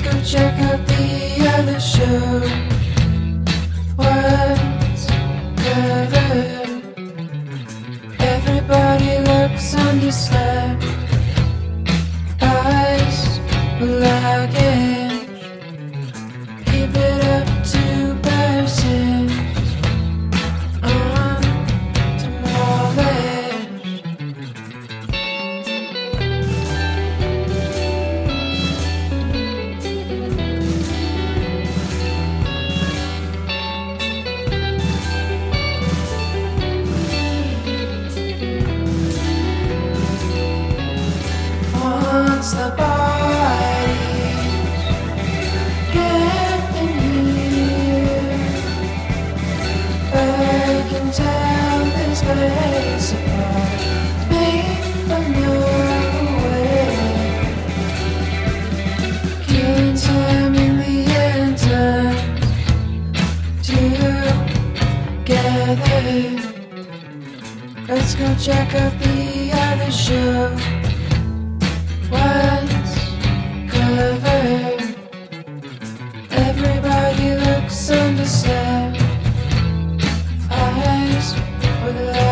check out the other show. What's covered? Everybody looks underslept. Eyes luggage. Keep it I can tell this place apart. Make another way. Time in the end together. Let's go check out the other show. What's covered? Everybody looks underslept. love.